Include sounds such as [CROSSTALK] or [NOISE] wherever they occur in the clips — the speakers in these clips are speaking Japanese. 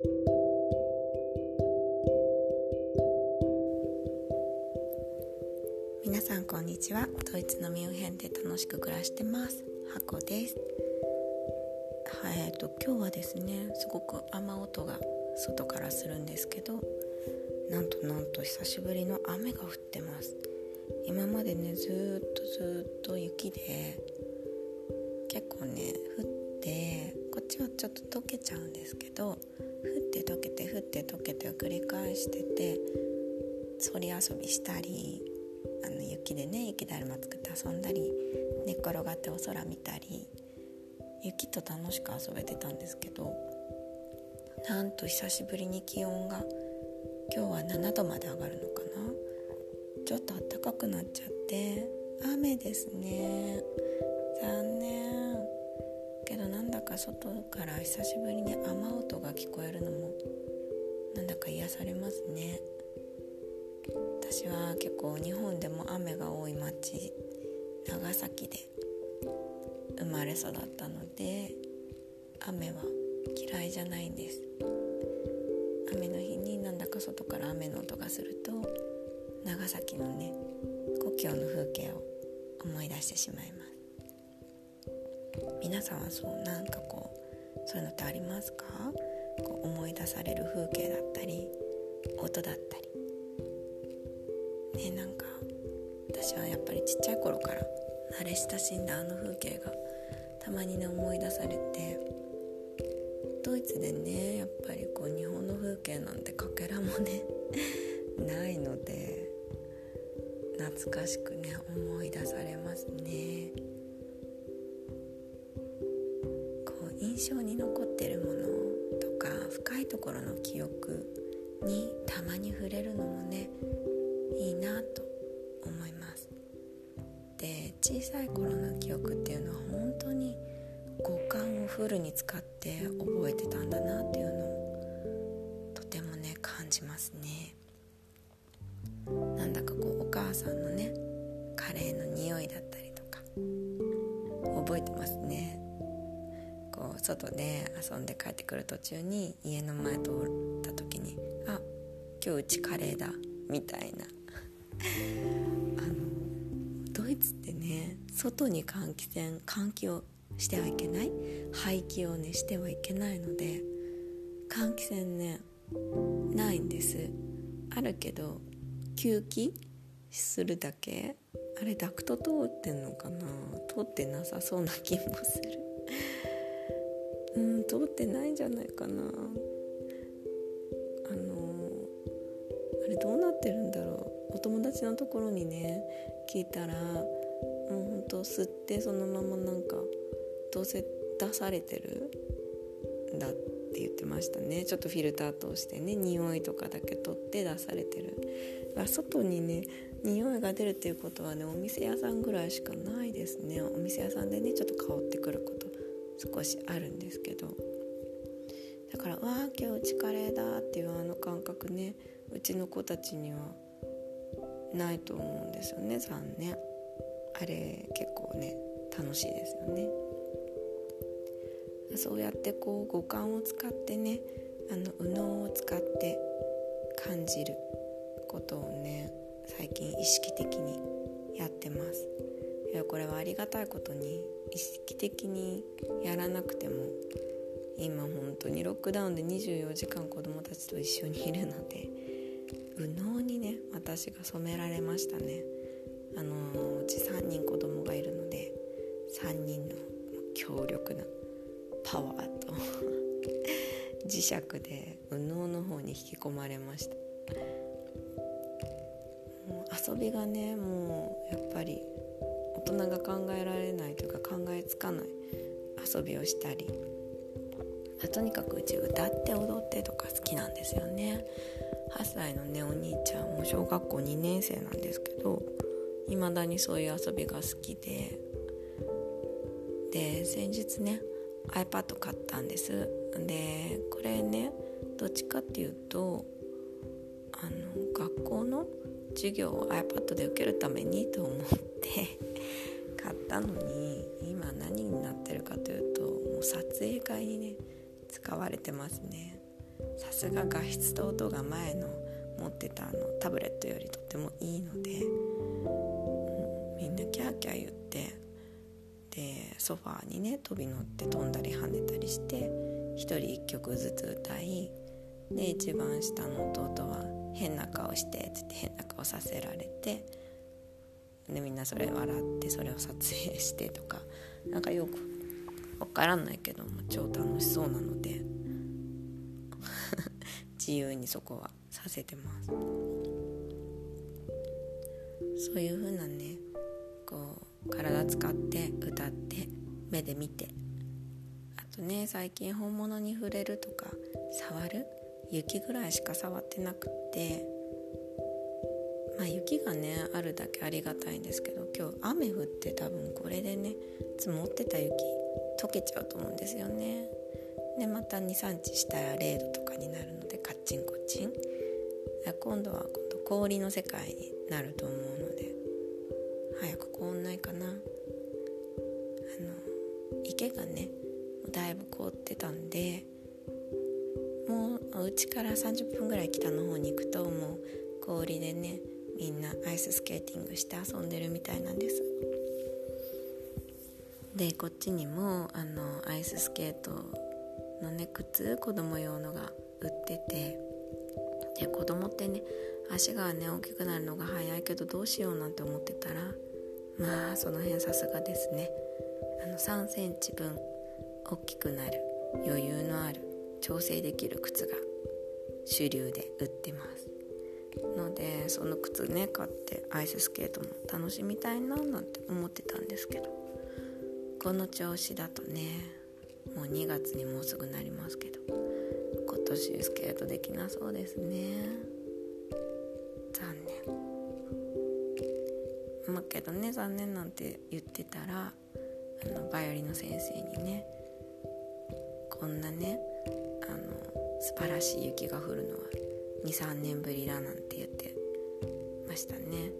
皆さんこんにちは。ドイツのミュンヘンで楽しく暮らしてます。ハコです。はい、えっと今日はですねすごく雨音が外からするんですけどなんとなんと久しぶりの雨が降ってます。今までねずっとずっと雪でちょっと溶けちゃうんですけど降って溶けて降って溶けてを繰り返しててそり遊びしたりあの雪でね雪だるま作って遊んだり寝っ転がってお空見たり雪と楽しく遊べてたんですけどなんと久しぶりに気温が今日は7度まで上がるのかな。ちょっと暖かくなっちゃって雨ですね。残念。どなんだか外から久しぶりに雨音が聞こえるのもなんだか癒されますね。私は結構日本でも雨が多い町長崎で生まれ育ったので雨は嫌いじゃないんです。雨の日になんだか外から雨の音がすると長崎のね故郷の風景を思い出してしまいます。皆さんはそうなんかこうそういうのってありますか？こう思い出される風景だったり音だったり。ねなんか私はやっぱりちっちゃい頃から慣れ親しんだあの風景がたまにね思い出されてドイツでねやっぱりこう日本の風景なんてかけらもね [LAUGHS] ないので懐かしくね思い出されますね。印象に残ってるものとか深いところの記憶にたまに触れるのもねいいなと思います。で小さい頃の記憶っていうのは本当に五感をフルに使って覚えてたんだなっていうのをとてもね感じますね。なんだかこうお母さんのねカレーの匂いだったりとか覚えてますね。外で遊んで帰ってくる途中に家の前通った時にあ今日うちカレーだみたいな。[LAUGHS] あのドイツってね外に換気扇換気をしてはいけない排気をねしてはいけないので換気扇ねないんです。あるけど吸気するだけあれダクト通ってんのかな？通ってなさそうな気もする。うん通ってないんじゃないかな。あのあれどうなってるんだろう。お友達のところにね聞いたらもうほんと吸ってそのままなんかどうせ出されてるんだって言ってましたね。ちょっとフィルター通してね匂いとかだけ取って出されてる。外にね匂いが出るっていうことはねお店屋さんぐらいしかないですね。お店屋さんでねちょっと香ってくること。少しあるんですけど。だから「わあ今日うちカレーだ」っていうあの感覚ねうちの子たちにはないと思うんですよね残念。あれ結構ね楽しいですよね。そうやってこう五感を使ってねあの右脳を使って感じることをね最近意識的にやってます。いやこれはありがたいことに意識的にやらなくても今本当にロックダウンで24時間子供たちと一緒にいるので右脳にね私が染められましたね。あのうち3人子供がいるので3人の強力なパワーと [LAUGHS] 磁石で右脳の方に引き込まれました。遊びがねもうやっぱり人が考えられないというか考えつかない遊びをしたりとにかくうち歌って踊ってとか好きなんですよね。8歳のねお兄ちゃんも小学校2年生なんですけどいまだにそういう遊びが好きでで先日ね iPad 買ったんです。でこれねどっちかっていうとあの学校の授業を iPad で受けるためにと思って [LAUGHS] 買ったのに今何になってるかというともう撮影会にね使われてますね。さすが画質と音が前の持ってたあのタブレットよりとってもいいので、うん、みんなキャーキャー言ってでソファーにね飛び乗って飛んだり跳ねたりして1人1曲ずつ歌いで一番下の弟は「変な顔して」って言って変な顔させられてでみんなそれ笑ってそれを撮影してとかなんかよく分からないけども超楽しそうなので [LAUGHS] 自由にそこはさせてます。そういう風なねこう体使って歌って目で見てあとね最近本物に触れるとか触る雪ぐらいしか触ってなくってまあ雪がねあるだけありがたいんですけど今日雨降って多分これでね積もってた雪溶けちゃうと思うんですよね。でまた23日したら0度とかになるのでカッチンコッチン。今度は今度氷の世界になると思うので早く凍んないかな。あの池がねだいぶ凍ってたんでもううちから30分ぐらい北の方に行くともう氷でねみんなアイススケーティングして遊んでるみたいなんです。でこっちにもあのアイススケートのね靴子供用のが売っててで子供ってね足がね大きくなるのが早いけどどうしようなんて思ってたらまあその辺さすがですね。あの3センチ分大きくなる。余裕のある調整できる靴が主流で売ってますのでその靴ね買ってアイススケートも楽しみたいななんて思ってたんですけどこの調子だとねもう2月にもうすぐなりますけど今年スケートできなそうですね。残念。まあけどね残念なんて言ってたらあのバイオリンの先生にねこんなねあの素晴らしい雪が降るのは23年ぶりだなんて言ってましたね。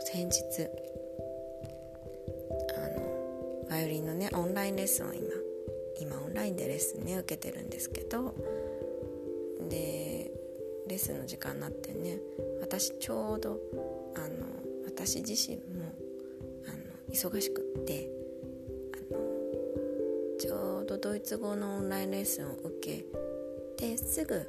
先日あのバイオリンのねオンラインレッスンを今今オンラインでレッスンね受けてるんですけどでレッスンの時間になってね私ちょうどあの私自身もあの忙しくってちょうどドイツ語のオンラインレッスンを受けですぐ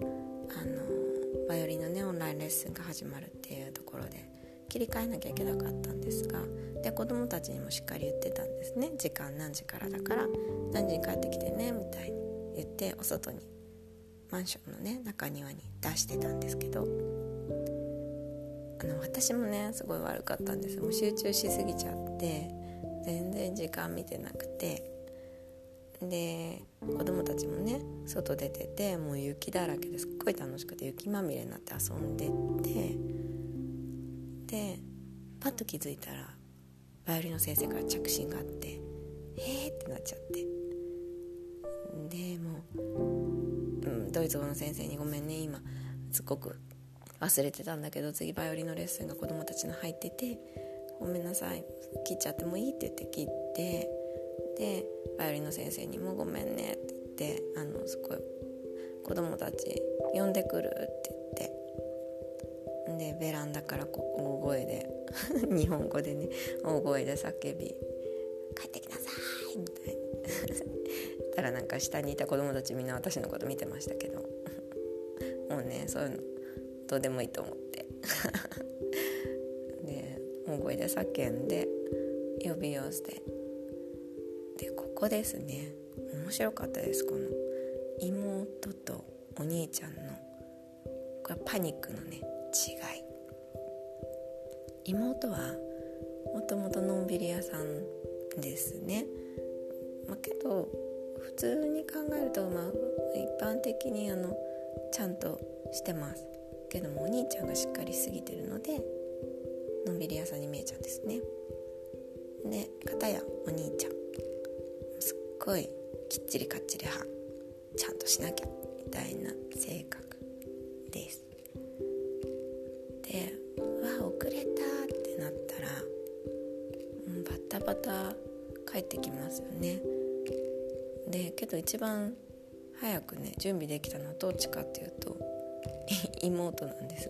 あのバイオリンのねオンラインレッスンが始まるっていうところで切り替えなきゃいけなかったんですがで子供たちにもしっかり言ってたんですね。時間何時からだから何時に帰ってきてねみたいに言ってお外にマンションのね中庭に出してたんですけどあの私もねすごい悪かったんです。もう集中しすぎちゃって全然時間見てなくてで子供たちもね外出ててもう雪だらけですっごい楽しくて雪まみれになって遊んでってでパッと気づいたらバイオリンの先生から着信があって「えー!」ってなっちゃってでもう、うん、ドイツ語の先生に「ごめんね今すっごく忘れてたんだけど次バイオリンのレッスンが子供たちの入っててごめんなさい切っちゃってもいい?」って言って切ってでバイオリンの先生にも「ごめんね」って言ってあのすごい子供たち呼んでくるって言って。でベランダからこ大声で [LAUGHS] 日本語でね大声で叫び「帰ってきなさい」みたいにたらなんか下にいた子供たちみんな私のこと見てましたけど。もうねそういうのどうでもいいと思って。で大声で叫んで呼び寄せて。でここですね。面白かったですこの。妹とお兄ちゃんのこれパニックのね違い。妹はもともとのんびり屋さんですね、ま、けど普通に考えると、まあ、一般的にあのちゃんとしてます。けどもお兄ちゃんがしっかりしすぎてるのでのんびり屋さんに見えちゃうんですね。で片やお兄ちゃん。ごいきっちりかっちり派。ちゃんとしなきゃ。みたいな性格です。で「うわ遅れた」ってなったら、うん、バタバタ帰ってきますよね。でけど一番早くね準備できたのはどっちかっていうと [LAUGHS] 妹なんです。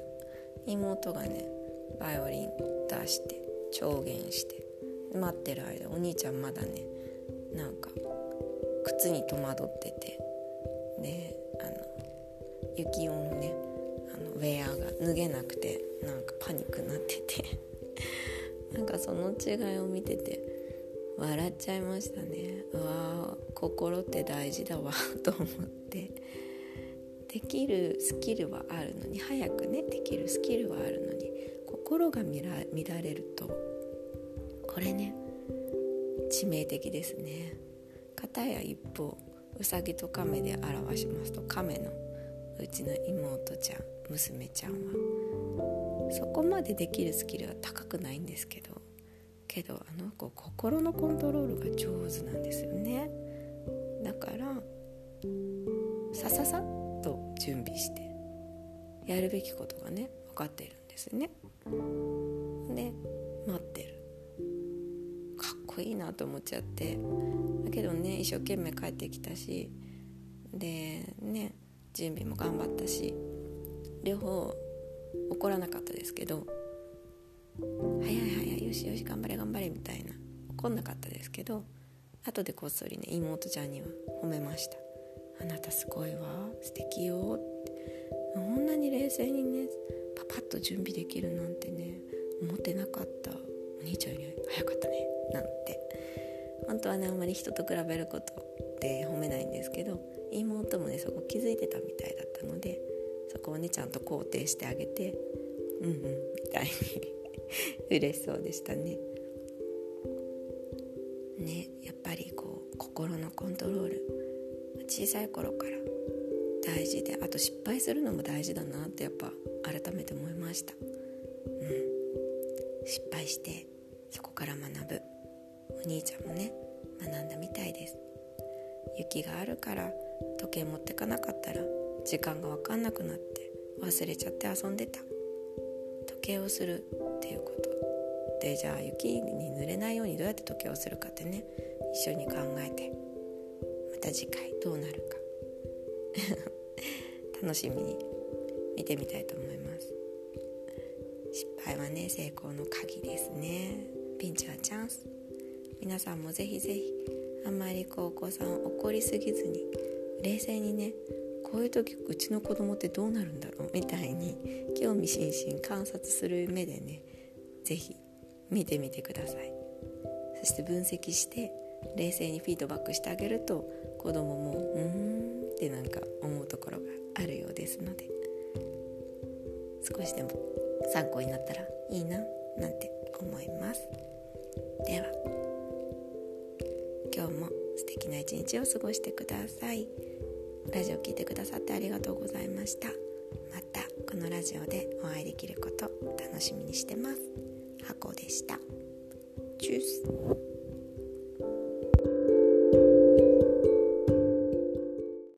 妹がねバイオリン出して調弦して待ってる間お兄ちゃんまだねなんか靴に戸惑ってて。であの雪音のねあのウェアが脱げなくてなんかパニックになってて。[LAUGHS] なんかその違いを見てて笑っちゃいましたね。うわー心って大事だわ [LAUGHS] と思って。できるスキルはあるのに早くねできるスキルはあるのに心が乱れるとこれね致命的ですね。片や一方うさぎと亀で表しますと亀のうちの妹ちゃん娘ちゃんはそこまでできるスキルは高くないんですけどけどあの子心のコントロールが上手なんですよね。だからさささっと準備してやるべきことがね分かっているんですね。で待ってる。こいいなと思っちゃって。だけどね一生懸命帰ってきたしでね準備も頑張ったし両方怒らなかったですけど「早い早いよしよし頑張れ頑張れ」みたいな怒んなかったですけど後でこっそりね妹ちゃんには褒めました「あなたすごいわ素敵よ」ってこんなに冷静にねパパッと準備できるなんてね思ってなかった。お兄ちゃんより早かったね。なんて本当はねあんまり人と比べることって褒めないんですけど妹もねそこ気づいてたみたいだったのでそこをねちゃんと肯定してあげてうんうんみたいに [LAUGHS] 嬉しそうでしたね。ねやっぱりこう心のコントロール小さい頃から大事であと失敗するのも大事だなってやっぱ改めて思いました。うん、失敗してそこから学ぶお兄ちゃんもね学んだみたいです。雪があるから時計持ってかなかったら時間が分かんなくなって忘れちゃって遊んでた。時計をするっていうこと。でじゃあ雪に濡れないようにどうやって時計をするかってね一緒に考えて。また次回どうなるか。[LAUGHS] 楽しみに見てみたいと思います。失敗はね成功の鍵ですね。ピンチはチャンス。皆さんもぜひぜひあんまりこうお子さん怒りすぎずに冷静にねこういう時うちの子供ってどうなるんだろうみたいに興味津々観察する目でね是非見てみてください。そして分析して冷静にフィードバックしてあげると子供も「うーん」ってなんか思うところがあるようですので。少しでも参考になったらいいななんて思います。では。今日も素敵な一日を過ごしてください。ラジオ聴いてくださってありがとうございました。またこのラジオでお会いできること楽しみにしてます。箱でした。チュース。